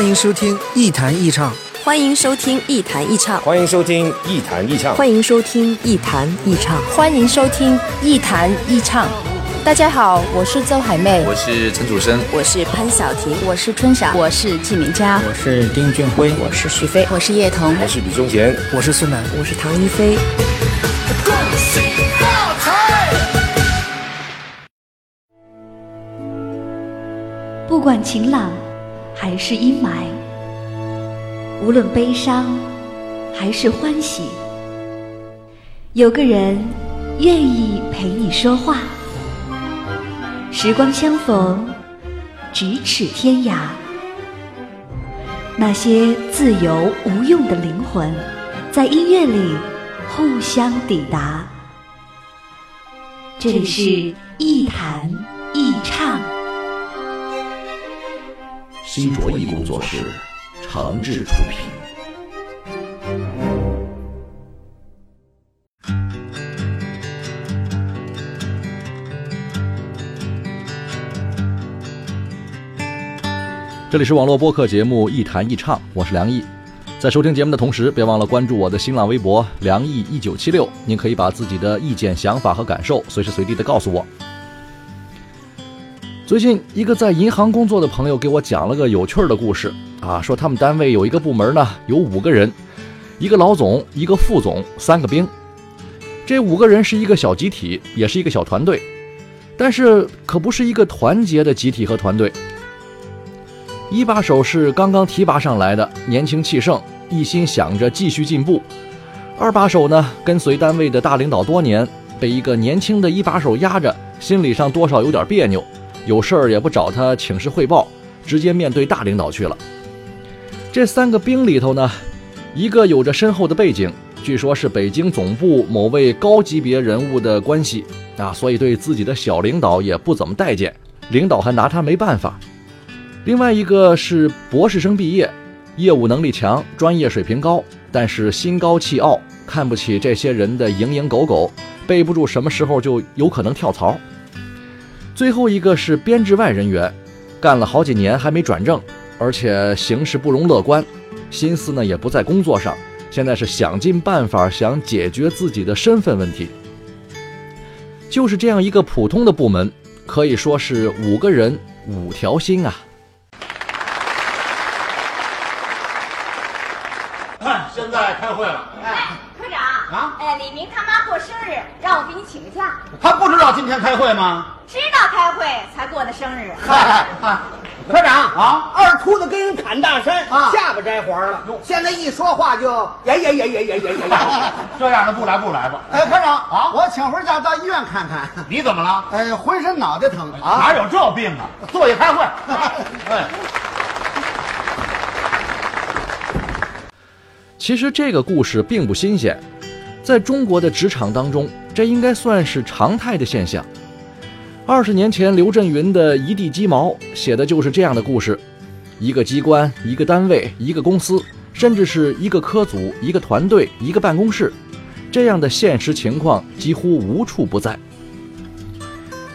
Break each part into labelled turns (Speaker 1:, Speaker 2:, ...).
Speaker 1: 欢迎收听《一谈一唱》，
Speaker 2: 欢迎收听《一谈一唱》，
Speaker 3: 欢迎收听《一谈一唱》，
Speaker 2: 欢迎收听《一谈一唱》，
Speaker 4: 欢迎收听《一谈一唱》。大家好，我是邹海媚，
Speaker 5: 我是陈楚生，
Speaker 2: 我是潘晓婷，
Speaker 4: 我是春晓，
Speaker 6: 我是季明佳，
Speaker 7: 我是丁俊晖，
Speaker 4: 我是徐飞，
Speaker 6: 我是叶童，
Speaker 3: 我是李宗贤，
Speaker 1: 我是孙楠，
Speaker 2: 我是唐一菲。
Speaker 8: 恭喜发财！
Speaker 9: 不管晴朗还是阴霾，无论悲伤还是欢喜，有个人愿意陪你说话。时光相逢，咫尺天涯。那些自由无用的灵魂，在音乐里互相抵达。这里是一弹一唱。
Speaker 10: 新卓艺工作室，诚挚出品。
Speaker 11: 这里是网络播客节目《一谈一唱》，我是梁毅。在收听节目的同时，别忘了关注我的新浪微博“梁毅一九七六”，您可以把自己的意见、想法和感受随时随地的告诉我。最近，一个在银行工作的朋友给我讲了个有趣的故事啊，说他们单位有一个部门呢，有五个人，一个老总，一个副总，三个兵。这五个人是一个小集体，也是一个小团队，但是可不是一个团结的集体和团队。一把手是刚刚提拔上来的，年轻气盛，一心想着继续进步。二把手呢，跟随单位的大领导多年，被一个年轻的一把手压着，心理上多少有点别扭。有事儿也不找他请示汇报，直接面对大领导去了。这三个兵里头呢，一个有着深厚的背景，据说是北京总部某位高级别人物的关系啊，所以对自己的小领导也不怎么待见，领导还拿他没办法。另外一个是博士生毕业，业务能力强，专业水平高，但是心高气傲，看不起这些人的蝇营狗苟，背不住什么时候就有可能跳槽。最后一个是编制外人员，干了好几年还没转正，而且形势不容乐观，心思呢也不在工作上，现在是想尽办法想解决自己的身份问题。就是这样一个普通的部门，可以说是五个人五条心啊。
Speaker 12: 现在开会了。
Speaker 13: 哎，李明他妈过生日，让我给你请个假。
Speaker 12: 他不知道今天开会吗？
Speaker 13: 知道开会才过的生日。
Speaker 12: 嗨，
Speaker 14: 科长
Speaker 12: 啊，
Speaker 14: 二秃子跟人砍大山，
Speaker 12: 啊
Speaker 14: 下巴摘黄了。现在一说话就呀呀呀呀呀呀呀！
Speaker 12: 这样的不来不来吧。
Speaker 14: 哎，科长
Speaker 12: 啊
Speaker 14: 我请回假到医院看看。
Speaker 12: 你怎么了？
Speaker 14: 哎，浑身脑袋疼啊！
Speaker 12: 哪有这病啊？坐下开会。哎，
Speaker 11: 其实这个故事并不新鲜，在中国的职场当中，这应该算是常态的现象。二十年前，刘震云的《一地鸡毛》写的就是这样的故事：一个机关、一个单位、一个公司，甚至是一个科组、一个团队、一个办公室，这样的现实情况几乎无处不在。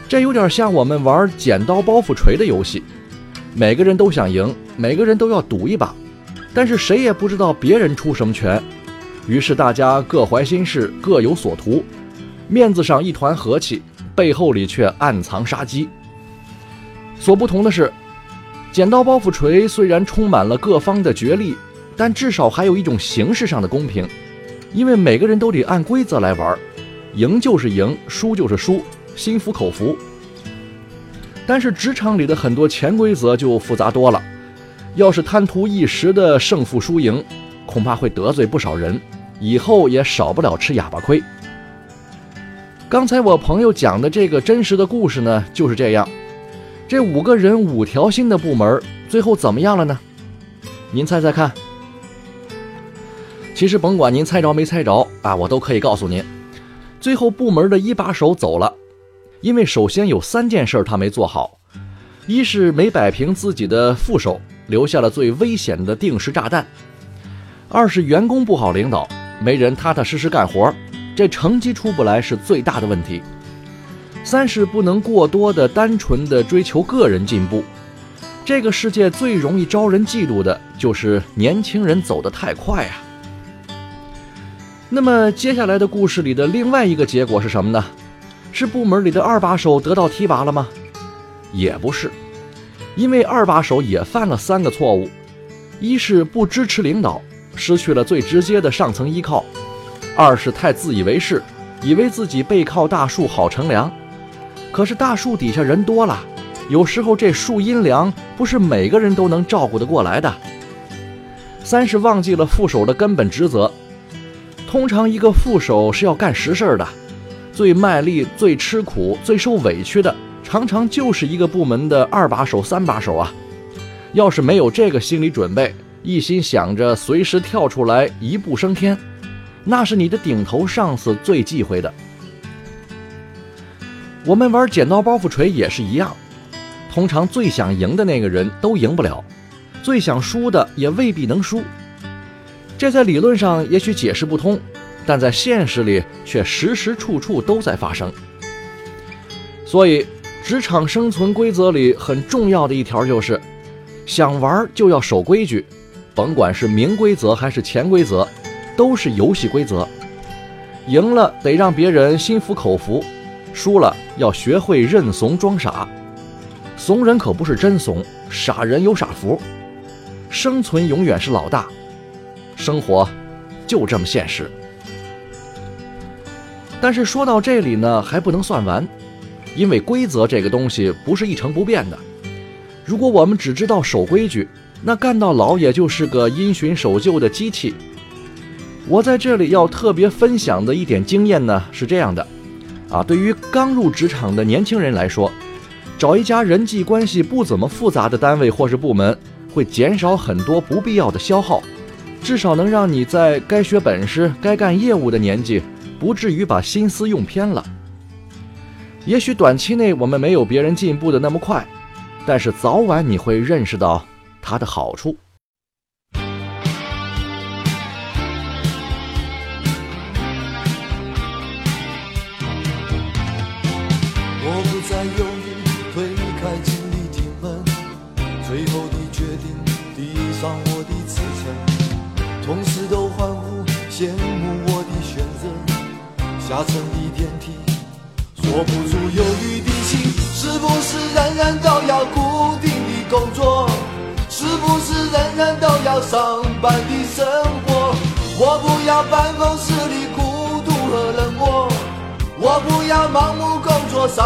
Speaker 11: 这有点像我们玩剪刀包袱锤的游戏，每个人都想赢，每个人都要赌一把。但是谁也不知道别人出什么拳，于是大家各怀心事，各有所图，面子上一团和气，背后里却暗藏杀机。所不同的是，剪刀包袱锤虽然充满了各方的角力，但至少还有一种形式上的公平，因为每个人都得按规则来玩，赢就是赢，输就是输，心服口服。但是职场里的很多潜规则就复杂多了。要是贪图一时的胜负输赢，恐怕会得罪不少人，以后也少不了吃哑巴亏。刚才我朋友讲的这个真实的故事呢，就是这样。这五个人五条心的部门，最后怎么样了呢？您猜猜看。其实甭管您猜着没猜着啊，我都可以告诉您，最后部门的一把手走了，因为首先有三件事他没做好，一是没摆平自己的副手。留下了最危险的定时炸弹。二是员工不好领导，没人踏踏实实干活，这成绩出不来是最大的问题。三是不能过多的单纯的追求个人进步，这个世界最容易招人嫉妒的就是年轻人走得太快啊。那么接下来的故事里的另外一个结果是什么呢？是部门里的二把手得到提拔了吗？也不是，因为二把手也犯了三个错误：一是不支持领导，失去了最直接的上层依靠；二是太自以为是，以为自己背靠大树好乘凉，可是大树底下人多了，有时候这树阴凉，不是每个人都能照顾得过来的；三是忘记了副手的根本职责。通常一个副手是要干实事的，最卖力、最吃苦、最受委屈的，常常就是一个部门的二把手、三把手啊。要是没有这个心理准备，一心想着随时跳出来一步升天，那是你的顶头上司最忌讳的。我们玩剪刀包袱锤也是一样，通常最想赢的那个人都赢不了，最想输的也未必能输。这在理论上也许解释不通，但在现实里却时时处处都在发生。所以，职场生存规则里很重要的一条就是：想玩就要守规矩，甭管是明规则还是潜规则，都是游戏规则。赢了得让别人心服口服，输了要学会认怂装傻。怂人可不是真怂，傻人有傻福。生存永远是老大。生活就这么现实，但是说到这里呢，还不能算完，因为规则这个东西不是一成不变的。如果我们只知道守规矩，那干到老也就是个因循守旧的机器。我在这里要特别分享的一点经验呢，是这样的：啊，对于刚入职场的年轻人来说，找一家人际关系不怎么复杂的单位或是部门，会减少很多不必要的消耗。至少能让你在该学本事、该干业务的年纪，不至于把心思用偏了。也许短期内我们没有别人进步的那么快，但是早晚你会认识到它的好处。
Speaker 5: 我不再犹豫，推开经理厅门，最后的决定，递上我的辞呈。同事都欢呼，羡慕我的选择。下沉的电梯，锁不住犹豫的心。是不是人人都要固定的工作？是不是人人都要上班的生活？我不要办公室里孤独和冷漠，我不要盲目工作上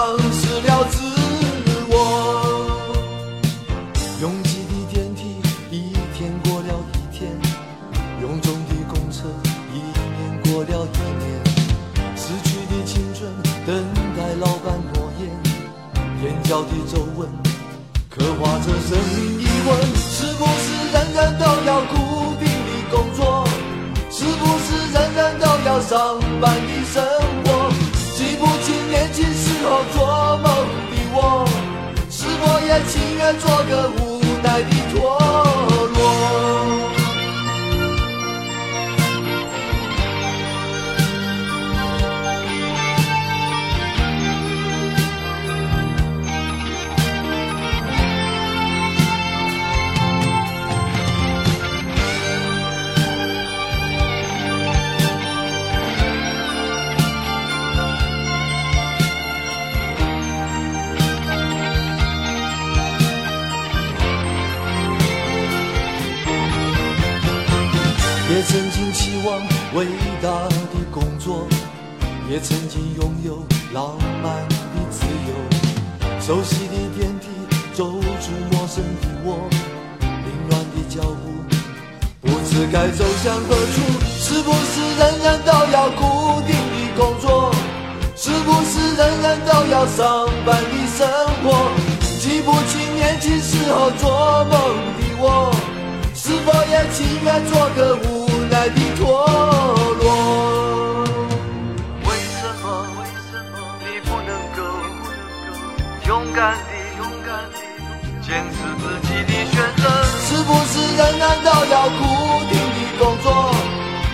Speaker 5: 该走向何处。是不是人人都要固定的工作？是不是人人都要上班的生活？记不清年轻时候做梦的我。是否也情愿做个无奈的陀螺？为什么？为什么你不能够勇敢地、勇敢地坚持是不是人人都要固定的工作？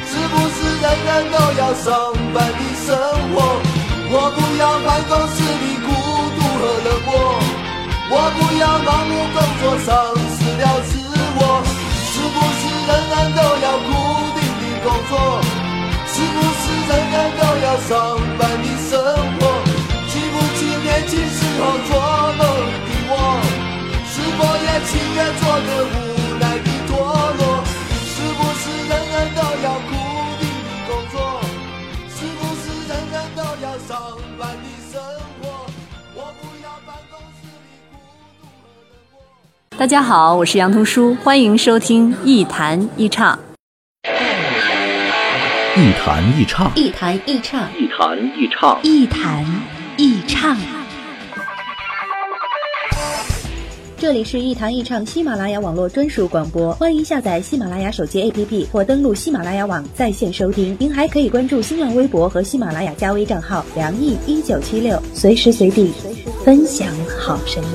Speaker 5: 是不是人人都要上班的生活？我不要办公室里孤独和冷漠，我不要盲目工作，丧失了自我。是不是人人都要固定的工作？是不是人人都要上班的生活？记不起年轻时候做梦的我，情愿做个无奈的陀螺？是不是人人都要固定的工作？是不是人人都要上班的生活？我不要办公室里孤独和冷漠。
Speaker 2: 大家好，我是杨童书，欢迎收听一谈一唱。
Speaker 10: 一弹一唱，
Speaker 9: 一弹一唱，
Speaker 10: 一弹一唱，
Speaker 9: 一弹一唱。
Speaker 4: 这里是一堂一唱喜马拉雅网络专属广播，欢迎下载喜马拉雅手机 APP 或登录喜马拉雅网在线收听。您还可以关注新浪微博和喜马拉雅加微账号“梁毅一九七六”，随时随地分享好声音。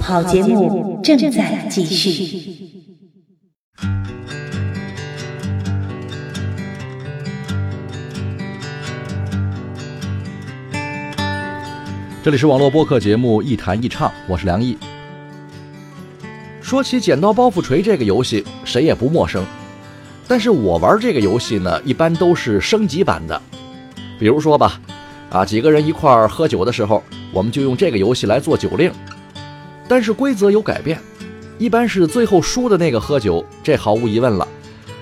Speaker 4: 好节目正在继续。
Speaker 11: 这里是网络播客节目《一谈一唱》，我是梁毅。说起剪刀包袱锤这个游戏，谁也不陌生。但是我玩这个游戏呢，一般都是升级版的。比如说吧，啊，几个人一块儿喝酒的时候，我们就用这个游戏来做酒令。但是规则有改变，一般是最后输的那个喝酒，这毫无疑问了。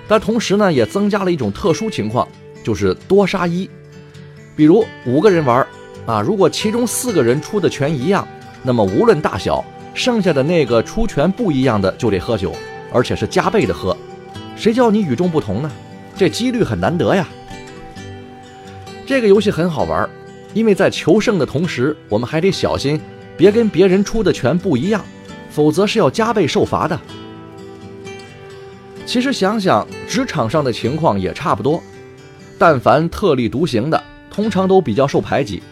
Speaker 11: 但同时呢，也增加了一种特殊情况，就是多杀一。比如五个人玩。啊，如果其中四个人出的拳一样，那么无论大小，剩下的那个出拳不一样的就得喝酒，而且是加倍的喝。谁叫你与众不同呢？这几率很难得呀。这个游戏很好玩，因为在求胜的同时，我们还得小心，别跟别人出的拳不一样，否则是要加倍受罚的。其实想想，职场上的情况也差不多，但凡特立独行的，通常都比较受排挤。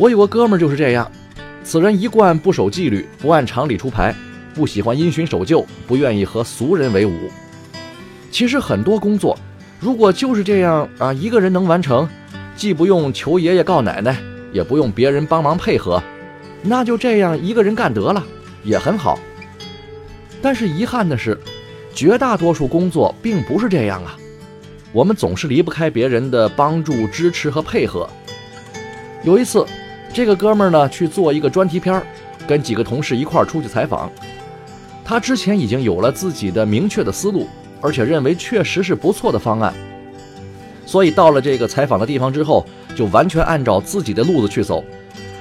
Speaker 11: 我有个哥们儿就是这样，此人一贯不守纪律，不按常理出牌，不喜欢因循守旧，不愿意和俗人为伍。其实很多工作，如果就是这样啊，一个人能完成，既不用求爷爷告奶奶，也不用别人帮忙配合，那就这样一个人干得了，也很好。但是遗憾的是，绝大多数工作并不是这样啊，我们总是离不开别人的帮助、支持和配合。有一次。这个哥们儿呢，去做一个专题片儿，跟几个同事一块儿出去采访。他之前已经有了自己的明确的思路，而且认为确实是不错的方案。所以到了这个采访的地方之后，就完全按照自己的路子去走，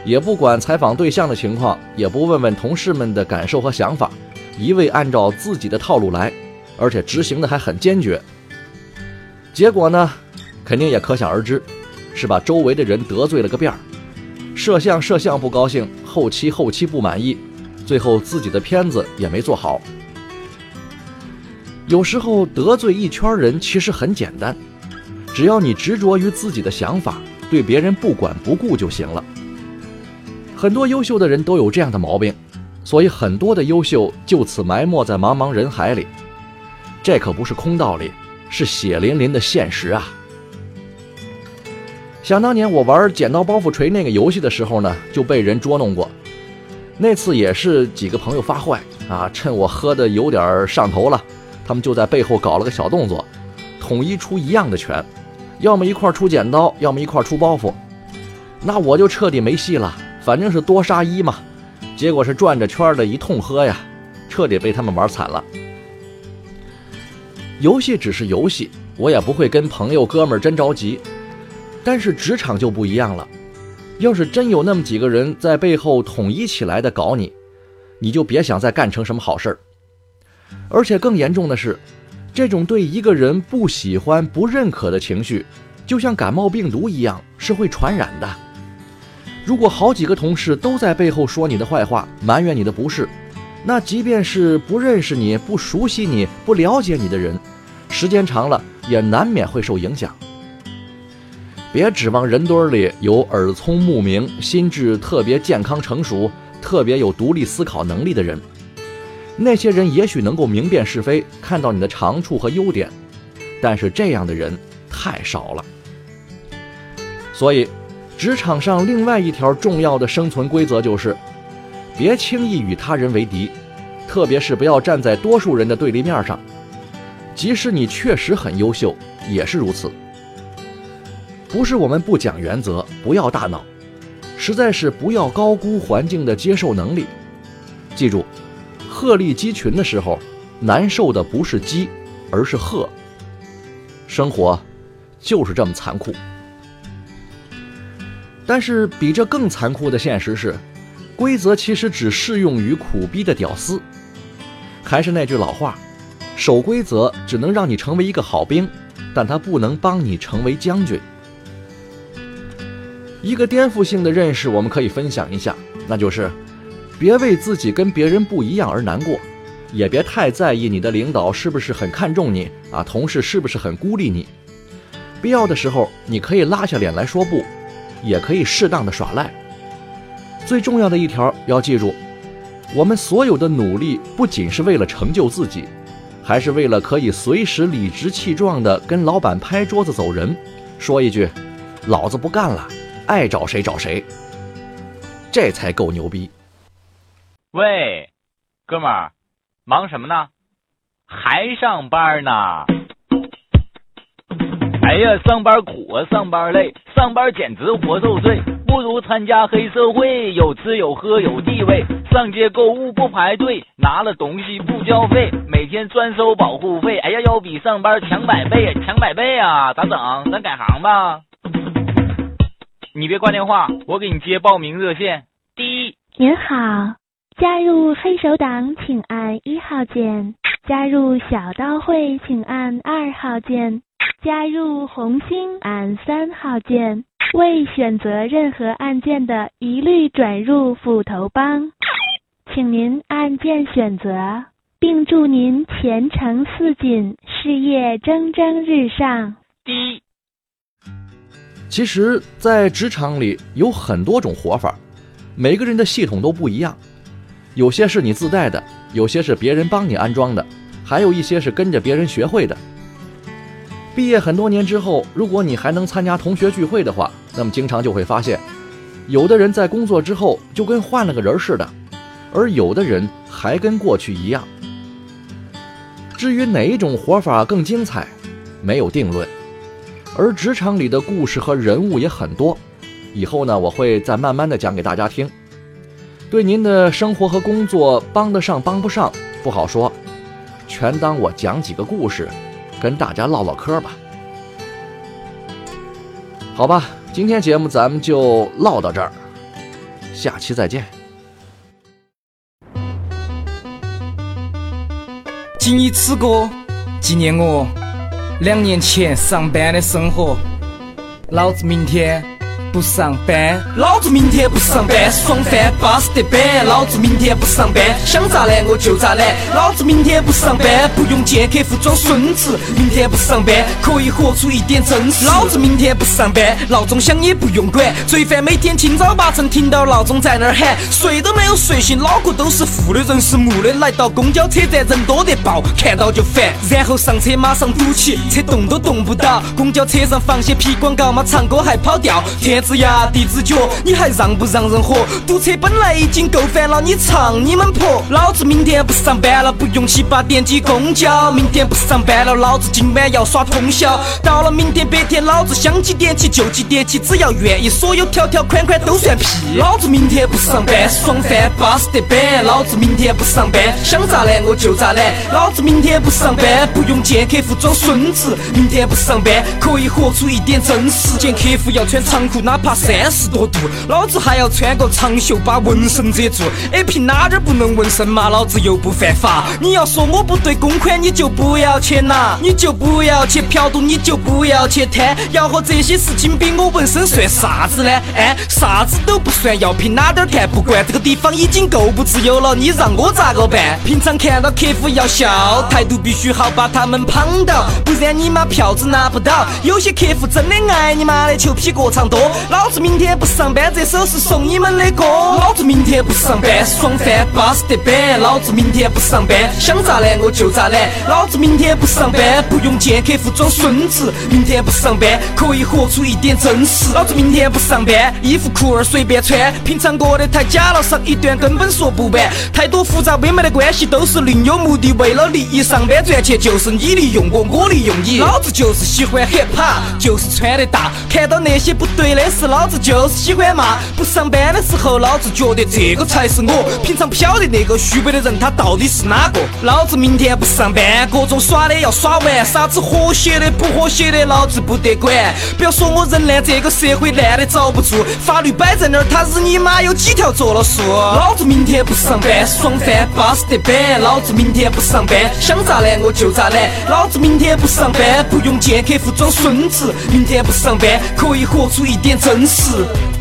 Speaker 11: 也不管采访对象的情况，也不问问同事们的感受和想法，一味按照自己的套路来，而且执行的还很坚决。结果呢，肯定也可想而知，是把周围的人得罪了个遍儿。摄像摄像不高兴，后期后期不满意，最后自己的片子也没做好。有时候得罪一圈人其实很简单，只要你执着于自己的想法，对别人不管不顾就行了。很多优秀的人都有这样的毛病，所以很多的优秀就此埋没在茫茫人海里。这可不是空道理，是血淋淋的现实啊！想当年我玩剪刀包袱锤那个游戏的时候呢，就被人捉弄过。那次也是几个朋友发坏啊，趁我喝的有点上头了，他们就在背后搞了个小动作，统一出一样的拳，要么一块出剪刀，要么一块出包袱。那我就彻底没戏了，反正是多杀一嘛。结果是转着圈的一通喝呀，彻底被他们玩惨了。游戏只是游戏，我也不会跟朋友哥们儿真着急。但是职场就不一样了，要是真有那么几个人在背后统一起来的搞你，你就别想再干成什么好事儿。而且更严重的是，这种对一个人不喜欢、不认可的情绪，就像感冒病毒一样，是会传染的。如果好几个同事都在背后说你的坏话，埋怨你的不是，那即便是不认识你、不熟悉你、不了解你的人，时间长了也难免会受影响。别指望人堆里有耳聪目明、心智特别健康成熟、特别有独立思考能力的人。那些人也许能够明辨是非，看到你的长处和优点，但是这样的人太少了。所以，职场上另外一条重要的生存规则就是：别轻易与他人为敌，特别是不要站在多数人的对立面上。即使你确实很优秀，也是如此。不是我们不讲原则，不要大脑，实在是不要高估环境的接受能力。记住，鹤立鸡群的时候，难受的不是鸡，而是鹤。生活就是这么残酷。但是比这更残酷的现实是，规则其实只适用于苦逼的屌丝。还是那句老话。守规则只能让你成为一个好兵，但它不能帮你成为将军。一个颠覆性的认识，我们可以分享一下，那就是：别为自己跟别人不一样而难过，也别太在意你的领导是不是很看重你啊，同事是不是很孤立你。必要的时候，你可以拉下脸来说不，也可以适当的耍赖。最重要的一条要记住：我们所有的努力，不仅是为了成就自己。还是为了可以随时理直气壮的跟老板拍桌子走人，说一句“老子不干了，爱找谁找谁”，这才够牛逼。
Speaker 6: 喂，哥们儿，忙什么呢？还上班呢？哎呀，上班苦啊，上班累，上班简直活受罪，不如参加黑社会，有吃有喝有地位。上街购物不排队，拿了东西不交费，每天专收保护费。哎呀，要比上班强百倍，强百倍啊！咋整？咱改行吧。你别挂电话，我给你接报名热线。第一，
Speaker 7: 您好，加入黑手党请按一号键，加入小刀会请按二号键，加入红星按三号键。未选择任何按键的，一律转入斧头帮。请您按键选择，并祝您前程似锦，事业蒸蒸日上。
Speaker 6: 第一，
Speaker 11: 其实，在职场里有很多种活法，每个人的系统都不一样，有些是你自带的，有些是别人帮你安装的，还有一些是跟着别人学会的。毕业很多年之后，如果你还能参加同学聚会的话，那么经常就会发现，有的人在工作之后就跟换了个人似的。而有的人还跟过去一样。至于哪一种活法更精彩，没有定论。而职场里的故事和人物也很多，以后呢我会再慢慢的讲给大家听。对您的生活和工作帮得上帮不上不好说，全当我讲几个故事，跟大家唠唠嗑吧。好吧，今天节目咱们就唠到这儿，下期再见。
Speaker 15: 仅以此歌纪念我两年前上班的生活。老子明天。不上班，老子明天不上班，爽翻巴适得板。老子明天不上班，想咋懒我就咋懒。老子明天不上班，不用见客户装孙子。明天不上班，可以活出一点真实。老子明天不上班，闹钟响也不用管。罪犯每天清早八晨听到闹钟在那儿喊，睡都没有睡醒，脑壳都是负的，人是木的。来到公交车站，人多得爆，看到就烦。然后上车马上堵起，车动都动不到。公交车上放些屁广告嘛，唱歌还跑调。天。子牙地子脚，你还让不让人活？堵车本来已经够烦了，你唱你们婆！老子明天不上班了，不用七八点挤公交。明天不上班了，老子今晚要耍通宵。到了明天白天，老子想几点起就几点起，只要愿意，所有条条款款都算屁。老子明天不上班，爽翻巴适得板。老子明天不上班，想咋懒我就咋懒。老子明天不上班，不用见客户装孙子。明天不上班，可以活出一点真实。见客户要穿长裤。哪怕三十多度，老子还要穿个长袖把纹身遮住。哎，凭哪点不能纹身嘛？老子又不犯法。你要说我不对公款，你就不要去拿，你就不要去嫖赌，你就不要去贪。要和这些事情比，我纹身算啥子呢？哎，啥子都不算，要凭哪点看不惯？这个地方已经够不自由了，你让我咋个办？平常看到客户要笑，态度必须好，把他们捧到，不然你妈票子拿不到。有些客户真的爱你妈的，球批过长多。老子明天不上班，这首是送你们的歌。老子明天不上班，爽翻巴适得板。老子明天不上班，想咋懒我就咋懒。老子明天不上班，不用见客户装孙子。明天不上班，可以活出一点真实。老子明天不上班，衣服裤儿随便穿，平常过得太假了，上一段根本说不完。太多复杂微妙的关系都是另有目的，为了利益上班赚钱就是你利用我，我利用你。老子就是喜欢 hiphop，就是穿得大。看到那些不对的是，老子就是喜欢骂。不上班的时候，老子觉得这个才是我。平常不晓得那个虚伪的人他到底是哪个。老子明天不上班，各种耍的要耍完，啥子和谐的不和谐的，老子不得管。不要说我人烂，这个社会烂的遭不住。法律摆在那儿，他日你妈有几条做了数？老子明天不上班，爽翻巴适得板。老子明天不上班，想咋懒我就咋懒。老子明天不上班，不用见客户装孙子。明天不上班，可以活出一点真实。